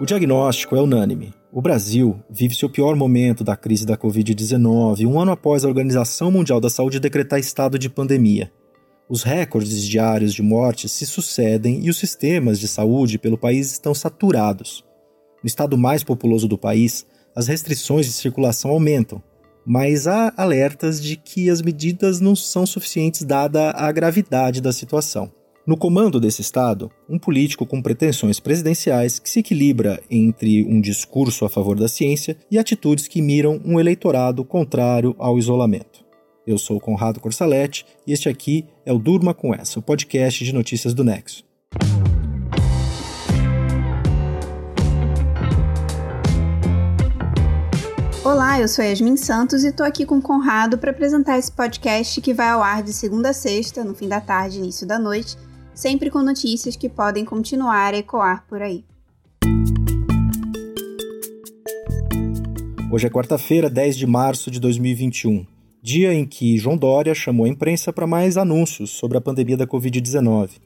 O diagnóstico é unânime. O Brasil vive seu pior momento da crise da Covid-19, um ano após a Organização Mundial da Saúde decretar estado de pandemia. Os recordes diários de mortes se sucedem e os sistemas de saúde pelo país estão saturados. No estado mais populoso do país, as restrições de circulação aumentam, mas há alertas de que as medidas não são suficientes dada a gravidade da situação. No comando desse Estado, um político com pretensões presidenciais que se equilibra entre um discurso a favor da ciência e atitudes que miram um eleitorado contrário ao isolamento. Eu sou Conrado Corsaletti e este aqui é o Durma com Essa, o podcast de notícias do Nexo. Olá, eu sou Yasmin Santos e estou aqui com o Conrado para apresentar esse podcast que vai ao ar de segunda a sexta, no fim da tarde, início da noite, sempre com notícias que podem continuar a ecoar por aí. Hoje é quarta-feira, 10 de março de 2021, dia em que João Dória chamou a imprensa para mais anúncios sobre a pandemia da Covid-19.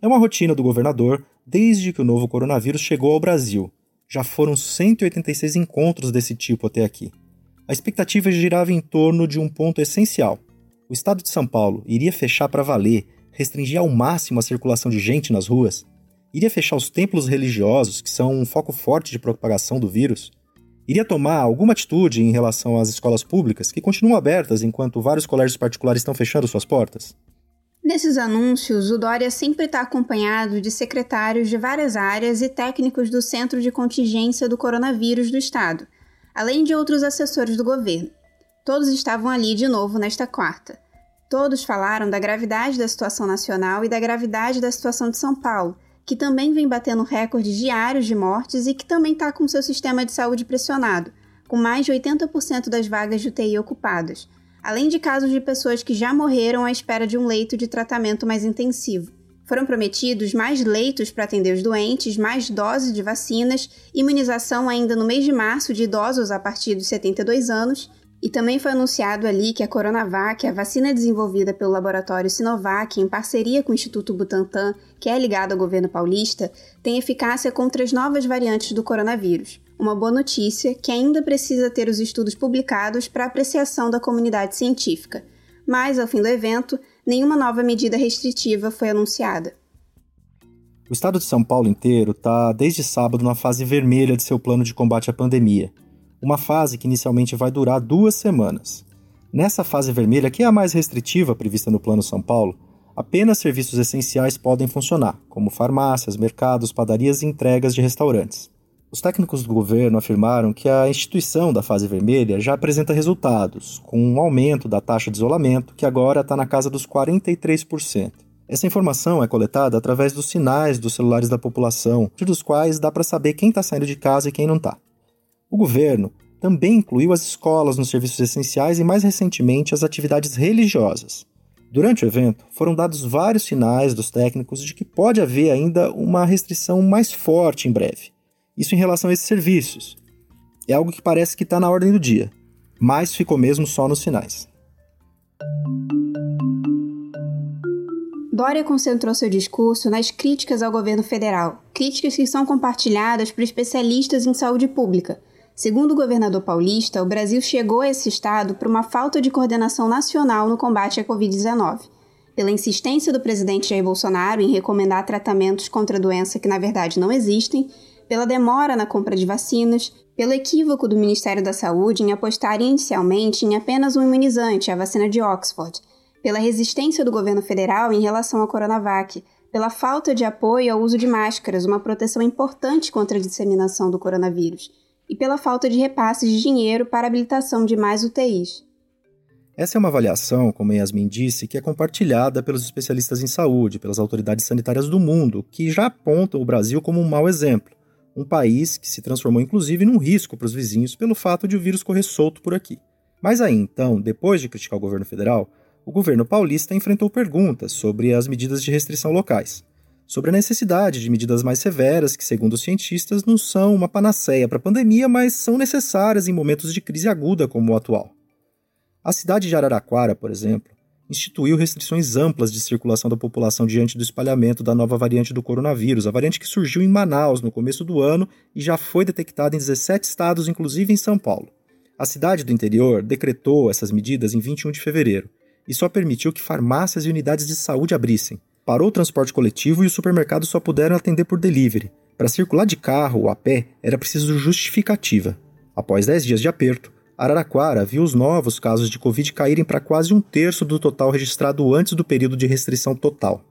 É uma rotina do governador desde que o novo coronavírus chegou ao Brasil. Já foram 186 encontros desse tipo até aqui. A expectativa girava em torno de um ponto essencial. O estado de São Paulo iria fechar para valer restringir ao máximo a circulação de gente nas ruas? Iria fechar os templos religiosos, que são um foco forte de propagação do vírus? Iria tomar alguma atitude em relação às escolas públicas, que continuam abertas enquanto vários colégios particulares estão fechando suas portas? Nesses anúncios, o Dória sempre está acompanhado de secretários de várias áreas e técnicos do Centro de Contingência do Coronavírus do Estado, além de outros assessores do governo. Todos estavam ali de novo nesta quarta. Todos falaram da gravidade da situação nacional e da gravidade da situação de São Paulo, que também vem batendo recordes diários de mortes e que também está com seu sistema de saúde pressionado, com mais de 80% das vagas de UTI ocupadas, além de casos de pessoas que já morreram à espera de um leito de tratamento mais intensivo. Foram prometidos mais leitos para atender os doentes, mais doses de vacinas, imunização ainda no mês de março de idosos a partir dos 72 anos e também foi anunciado ali que a Coronavac, a vacina desenvolvida pelo laboratório Sinovac em parceria com o Instituto Butantan, que é ligado ao governo paulista, tem eficácia contra as novas variantes do coronavírus. Uma boa notícia que ainda precisa ter os estudos publicados para apreciação da comunidade científica. Mas, ao fim do evento, nenhuma nova medida restritiva foi anunciada. O estado de São Paulo inteiro está, desde sábado, na fase vermelha de seu plano de combate à pandemia uma fase que inicialmente vai durar duas semanas. Nessa fase vermelha, que é a mais restritiva prevista no Plano São Paulo, apenas serviços essenciais podem funcionar, como farmácias, mercados, padarias e entregas de restaurantes. Os técnicos do governo afirmaram que a instituição da fase vermelha já apresenta resultados, com um aumento da taxa de isolamento, que agora está na casa dos 43%. Essa informação é coletada através dos sinais dos celulares da população, dos quais dá para saber quem está saindo de casa e quem não está. O governo também incluiu as escolas nos serviços essenciais e, mais recentemente, as atividades religiosas. Durante o evento, foram dados vários sinais dos técnicos de que pode haver ainda uma restrição mais forte em breve. Isso em relação a esses serviços. É algo que parece que está na ordem do dia, mas ficou mesmo só nos sinais. Dória concentrou seu discurso nas críticas ao governo federal, críticas que são compartilhadas por especialistas em saúde pública Segundo o governador paulista, o Brasil chegou a esse estado por uma falta de coordenação nacional no combate à Covid-19. Pela insistência do presidente Jair Bolsonaro em recomendar tratamentos contra a doença que na verdade não existem, pela demora na compra de vacinas, pelo equívoco do Ministério da Saúde em apostar inicialmente em apenas um imunizante, a vacina de Oxford, pela resistência do governo federal em relação à Coronavac, pela falta de apoio ao uso de máscaras, uma proteção importante contra a disseminação do coronavírus e pela falta de repasses de dinheiro para habilitação de mais UTIs. Essa é uma avaliação, como Yasmin disse, que é compartilhada pelos especialistas em saúde, pelas autoridades sanitárias do mundo, que já apontam o Brasil como um mau exemplo, um país que se transformou inclusive num risco para os vizinhos pelo fato de o vírus correr solto por aqui. Mas aí então, depois de criticar o governo federal, o governo paulista enfrentou perguntas sobre as medidas de restrição locais sobre a necessidade de medidas mais severas que, segundo os cientistas, não são uma panaceia para a pandemia, mas são necessárias em momentos de crise aguda como o atual. A cidade de Araraquara, por exemplo, instituiu restrições amplas de circulação da população diante do espalhamento da nova variante do coronavírus, a variante que surgiu em Manaus no começo do ano e já foi detectada em 17 estados, inclusive em São Paulo. A cidade do interior decretou essas medidas em 21 de fevereiro e só permitiu que farmácias e unidades de saúde abrissem. Parou o transporte coletivo e os supermercados só puderam atender por delivery. Para circular de carro ou a pé era preciso justificativa. Após 10 dias de aperto, Araraquara viu os novos casos de Covid caírem para quase um terço do total registrado antes do período de restrição total.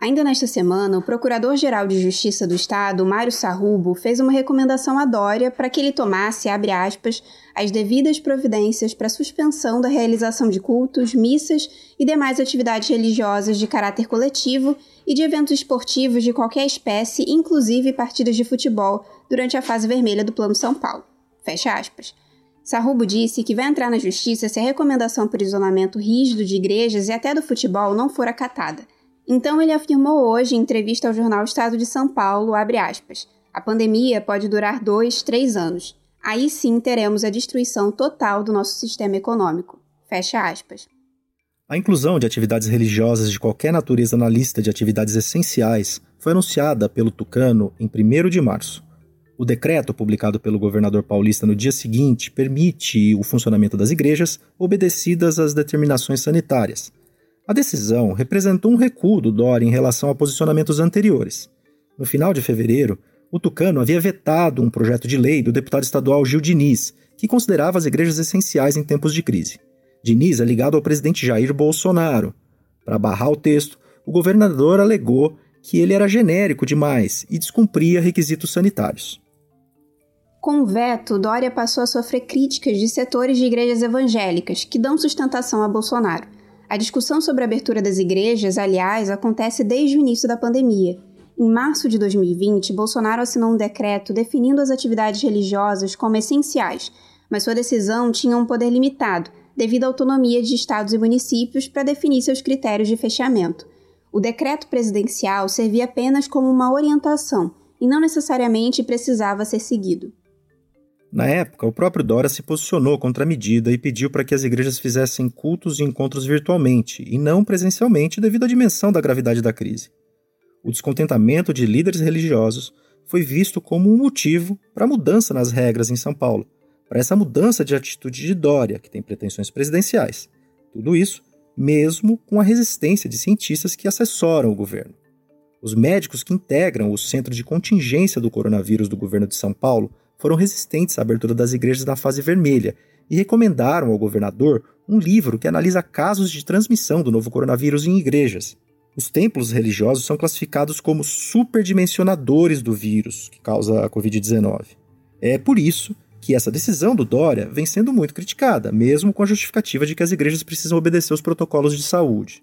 Ainda nesta semana, o Procurador-Geral de Justiça do Estado, Mário Sarrubo, fez uma recomendação à Dória para que ele tomasse, abre aspas, as devidas providências para suspensão da realização de cultos, missas e demais atividades religiosas de caráter coletivo e de eventos esportivos de qualquer espécie, inclusive partidas de futebol, durante a fase vermelha do Plano São Paulo. Fecha aspas. Sarrubo disse que vai entrar na justiça se a recomendação por isolamento rígido de igrejas e até do futebol não for acatada. Então ele afirmou hoje em entrevista ao jornal Estado de São Paulo, aspas, a pandemia pode durar dois, três anos. Aí sim teremos a destruição total do nosso sistema econômico. Fecha aspas. A inclusão de atividades religiosas de qualquer natureza na lista de atividades essenciais foi anunciada pelo Tucano em 1 de março. O decreto publicado pelo governador paulista no dia seguinte permite o funcionamento das igrejas obedecidas às determinações sanitárias. A decisão representou um recuo do Dória em relação a posicionamentos anteriores. No final de fevereiro, o Tucano havia vetado um projeto de lei do deputado estadual Gil Diniz, que considerava as igrejas essenciais em tempos de crise. Diniz é ligado ao presidente Jair Bolsonaro. Para barrar o texto, o governador alegou que ele era genérico demais e descumpria requisitos sanitários. Com o veto, Dória passou a sofrer críticas de setores de igrejas evangélicas que dão sustentação a Bolsonaro. A discussão sobre a abertura das igrejas, aliás, acontece desde o início da pandemia. Em março de 2020, Bolsonaro assinou um decreto definindo as atividades religiosas como essenciais, mas sua decisão tinha um poder limitado, devido à autonomia de estados e municípios para definir seus critérios de fechamento. O decreto presidencial servia apenas como uma orientação e não necessariamente precisava ser seguido. Na época, o próprio Dória se posicionou contra a medida e pediu para que as igrejas fizessem cultos e encontros virtualmente e não presencialmente devido à dimensão da gravidade da crise. O descontentamento de líderes religiosos foi visto como um motivo para a mudança nas regras em São Paulo, para essa mudança de atitude de Dória, que tem pretensões presidenciais. Tudo isso mesmo com a resistência de cientistas que assessoram o governo. Os médicos que integram o centro de contingência do coronavírus do governo de São Paulo foram resistentes à abertura das igrejas na fase vermelha e recomendaram ao governador um livro que analisa casos de transmissão do novo coronavírus em igrejas. Os templos religiosos são classificados como superdimensionadores do vírus que causa a Covid-19. É por isso que essa decisão do Dória vem sendo muito criticada, mesmo com a justificativa de que as igrejas precisam obedecer os protocolos de saúde.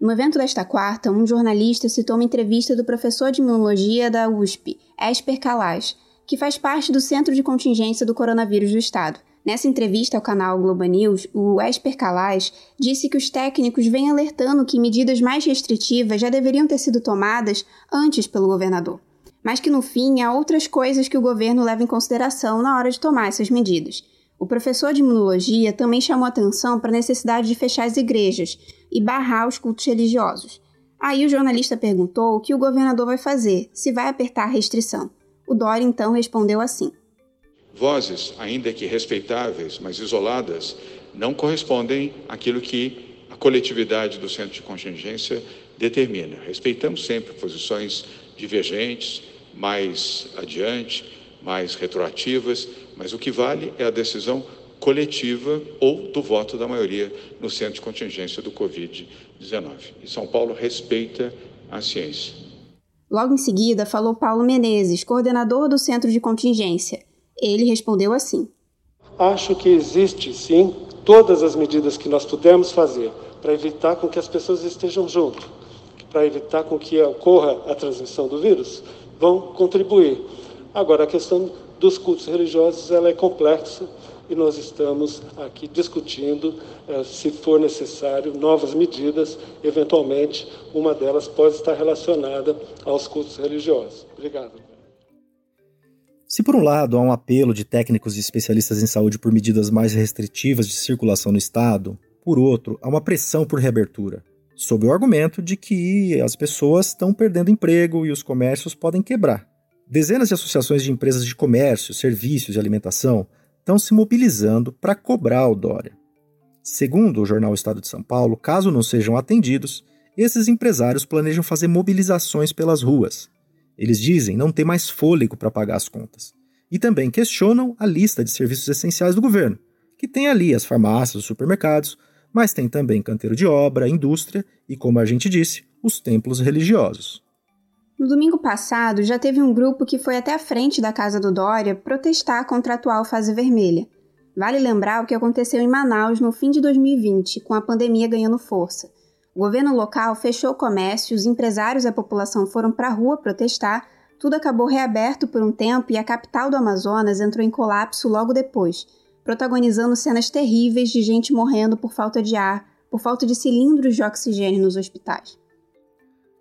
No evento desta quarta, um jornalista citou uma entrevista do professor de imunologia da USP, Esper Kalaj, que faz parte do Centro de Contingência do Coronavírus do Estado. Nessa entrevista ao canal Globo News, o Esper Calais disse que os técnicos vêm alertando que medidas mais restritivas já deveriam ter sido tomadas antes pelo governador, mas que no fim há outras coisas que o governo leva em consideração na hora de tomar essas medidas. O professor de imunologia também chamou atenção para a necessidade de fechar as igrejas e barrar os cultos religiosos. Aí o jornalista perguntou o que o governador vai fazer, se vai apertar a restrição. O Dória então respondeu assim: Vozes, ainda que respeitáveis, mas isoladas, não correspondem àquilo que a coletividade do centro de contingência determina. Respeitamos sempre posições divergentes, mais adiante, mais retroativas, mas o que vale é a decisão coletiva ou do voto da maioria no centro de contingência do Covid-19. E São Paulo respeita a ciência. Logo em seguida, falou Paulo Menezes, coordenador do Centro de Contingência. Ele respondeu assim: Acho que existe, sim, todas as medidas que nós pudermos fazer para evitar com que as pessoas estejam junto, para evitar com que ocorra a transmissão do vírus, vão contribuir. Agora, a questão dos cultos religiosos ela é complexa e nós estamos aqui discutindo, eh, se for necessário, novas medidas. Eventualmente, uma delas pode estar relacionada aos cultos religiosos. Obrigado. Se por um lado há um apelo de técnicos e especialistas em saúde por medidas mais restritivas de circulação no estado, por outro, há uma pressão por reabertura, sob o argumento de que as pessoas estão perdendo emprego e os comércios podem quebrar. Dezenas de associações de empresas de comércio, serviços e alimentação estão se mobilizando para cobrar o Dória. Segundo o jornal Estado de São Paulo, caso não sejam atendidos, esses empresários planejam fazer mobilizações pelas ruas. Eles dizem não ter mais fôlego para pagar as contas. E também questionam a lista de serviços essenciais do governo, que tem ali as farmácias, os supermercados, mas tem também canteiro de obra, indústria e, como a gente disse, os templos religiosos. No domingo passado, já teve um grupo que foi até a frente da casa do Dória protestar contra a atual fase vermelha. Vale lembrar o que aconteceu em Manaus no fim de 2020, com a pandemia ganhando força. O governo local fechou o comércio, os empresários e a população foram para a rua protestar, tudo acabou reaberto por um tempo e a capital do Amazonas entrou em colapso logo depois, protagonizando cenas terríveis de gente morrendo por falta de ar, por falta de cilindros de oxigênio nos hospitais.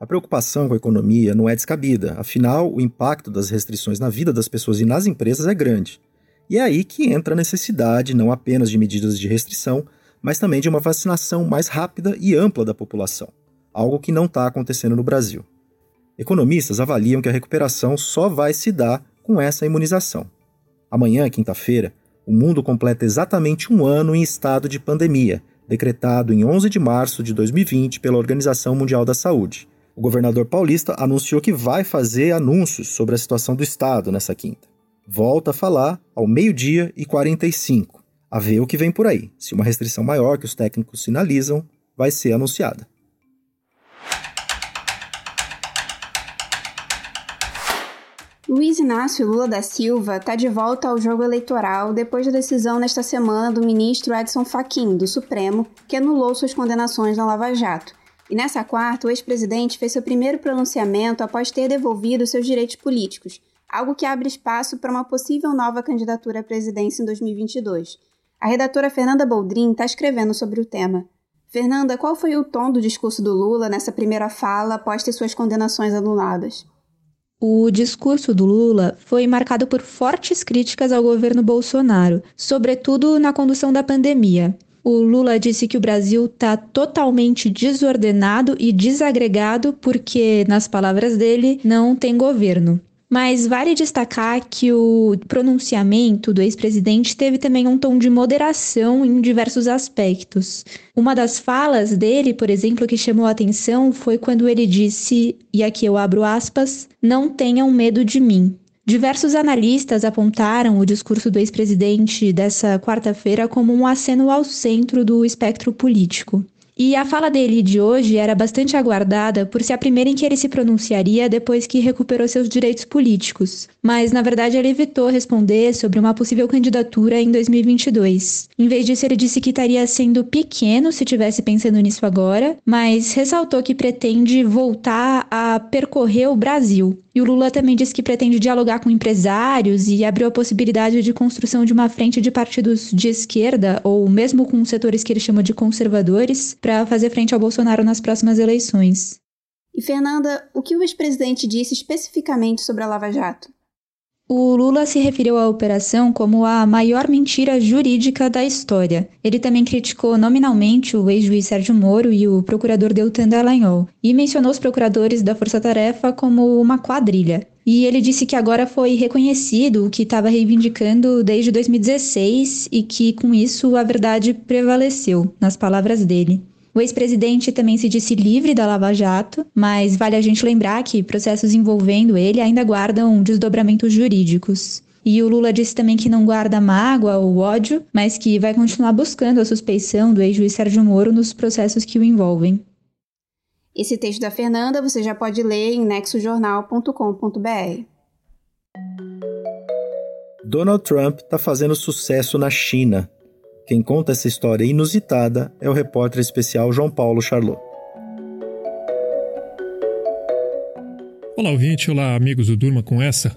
A preocupação com a economia não é descabida, afinal, o impacto das restrições na vida das pessoas e nas empresas é grande. E é aí que entra a necessidade não apenas de medidas de restrição, mas também de uma vacinação mais rápida e ampla da população, algo que não está acontecendo no Brasil. Economistas avaliam que a recuperação só vai se dar com essa imunização. Amanhã, quinta-feira, o mundo completa exatamente um ano em estado de pandemia, decretado em 11 de março de 2020 pela Organização Mundial da Saúde. O governador paulista anunciou que vai fazer anúncios sobre a situação do estado nessa quinta volta a falar ao meio-dia e 45, a ver o que vem por aí. Se uma restrição maior que os técnicos sinalizam vai ser anunciada. Luiz Inácio Lula da Silva está de volta ao jogo eleitoral depois da decisão nesta semana do ministro Edson Fachin, do Supremo, que anulou suas condenações na Lava Jato. E nessa quarta, o ex-presidente fez seu primeiro pronunciamento após ter devolvido seus direitos políticos, algo que abre espaço para uma possível nova candidatura à presidência em 2022. A redatora Fernanda Boldrin está escrevendo sobre o tema. Fernanda, qual foi o tom do discurso do Lula nessa primeira fala após ter suas condenações anuladas? O discurso do Lula foi marcado por fortes críticas ao governo Bolsonaro, sobretudo na condução da pandemia. O Lula disse que o Brasil está totalmente desordenado e desagregado porque, nas palavras dele, não tem governo. Mas vale destacar que o pronunciamento do ex-presidente teve também um tom de moderação em diversos aspectos. Uma das falas dele, por exemplo, que chamou a atenção foi quando ele disse, e aqui eu abro aspas, não tenham medo de mim. Diversos analistas apontaram o discurso do ex-presidente dessa quarta-feira como um aceno ao centro do espectro político. E a fala dele de hoje era bastante aguardada por ser a primeira em que ele se pronunciaria depois que recuperou seus direitos políticos. Mas, na verdade, ele evitou responder sobre uma possível candidatura em 2022. Em vez disso, ele disse que estaria sendo pequeno se tivesse pensando nisso agora, mas ressaltou que pretende voltar a percorrer o Brasil. E o Lula também disse que pretende dialogar com empresários e abriu a possibilidade de construção de uma frente de partidos de esquerda, ou mesmo com setores que ele chama de conservadores, para fazer frente ao Bolsonaro nas próximas eleições. E Fernanda, o que o ex-presidente disse especificamente sobre a Lava Jato? O Lula se referiu à operação como a maior mentira jurídica da história. Ele também criticou nominalmente o ex-juiz Sérgio Moro e o procurador Deltan Dallagnol, e mencionou os procuradores da Força Tarefa como uma quadrilha. E ele disse que agora foi reconhecido o que estava reivindicando desde 2016 e que, com isso, a verdade prevaleceu, nas palavras dele. O ex-presidente também se disse livre da Lava Jato, mas vale a gente lembrar que processos envolvendo ele ainda guardam desdobramentos jurídicos. E o Lula disse também que não guarda mágoa ou ódio, mas que vai continuar buscando a suspeição do ex-juiz Sérgio Moro nos processos que o envolvem. Esse texto da Fernanda você já pode ler em nexojornal.com.br. Donald Trump está fazendo sucesso na China quem conta essa história inusitada é o repórter especial João Paulo Charlot. Olá, ouvinte. Olá, amigos do Durma com essa.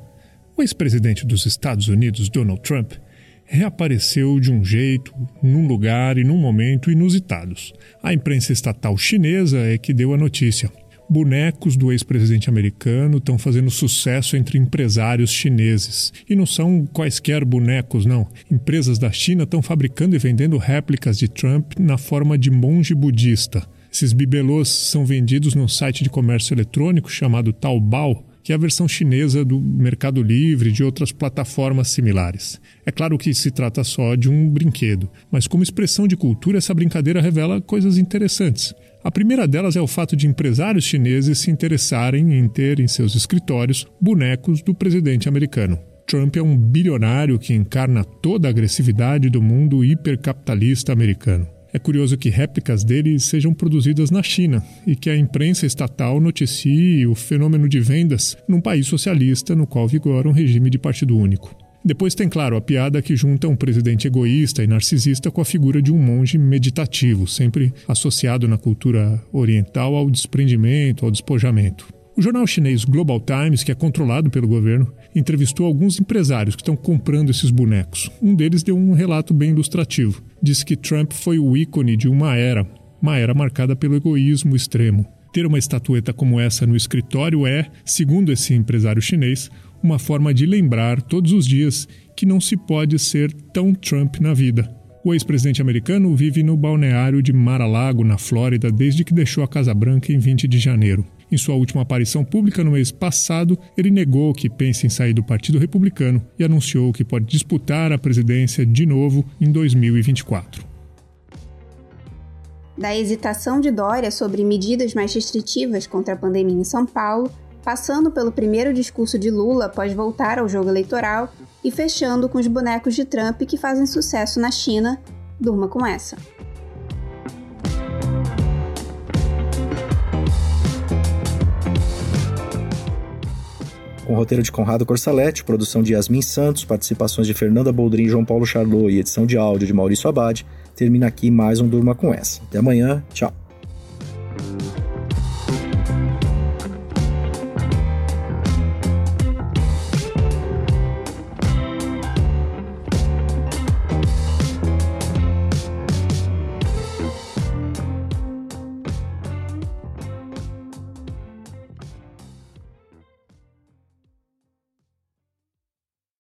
O ex-presidente dos Estados Unidos, Donald Trump, reapareceu de um jeito, num lugar e num momento inusitados. A imprensa estatal chinesa é que deu a notícia. Bonecos do ex-presidente americano estão fazendo sucesso entre empresários chineses. E não são quaisquer bonecos, não. Empresas da China estão fabricando e vendendo réplicas de Trump na forma de monge budista. Esses bibelôs são vendidos num site de comércio eletrônico chamado Taobao, que é a versão chinesa do Mercado Livre e de outras plataformas similares. É claro que se trata só de um brinquedo, mas como expressão de cultura, essa brincadeira revela coisas interessantes. A primeira delas é o fato de empresários chineses se interessarem em ter em seus escritórios bonecos do presidente americano. Trump é um bilionário que encarna toda a agressividade do mundo hipercapitalista americano. É curioso que réplicas dele sejam produzidas na China e que a imprensa estatal noticie o fenômeno de vendas num país socialista no qual vigora um regime de partido único. Depois tem, claro, a piada que junta um presidente egoísta e narcisista com a figura de um monge meditativo, sempre associado na cultura oriental ao desprendimento, ao despojamento. O jornal chinês Global Times, que é controlado pelo governo, entrevistou alguns empresários que estão comprando esses bonecos. Um deles deu um relato bem ilustrativo. Disse que Trump foi o ícone de uma era, uma era marcada pelo egoísmo extremo. Ter uma estatueta como essa no escritório é, segundo esse empresário chinês, uma forma de lembrar todos os dias que não se pode ser tão Trump na vida. O ex-presidente americano vive no balneário de Mar-a-Lago, na Flórida, desde que deixou a Casa Branca em 20 de janeiro. Em sua última aparição pública no mês passado, ele negou que pensa em sair do Partido Republicano e anunciou que pode disputar a presidência de novo em 2024. Da hesitação de Dória sobre medidas mais restritivas contra a pandemia em São Paulo, passando pelo primeiro discurso de Lula após voltar ao jogo eleitoral e fechando com os bonecos de Trump que fazem sucesso na China, durma com essa. Com roteiro de Conrado Corsaletti, produção de Yasmin Santos, participações de Fernanda Boldrin, João Paulo Charlot e edição de áudio de Maurício Abad, termina aqui mais um Durma com essa. Até amanhã, tchau.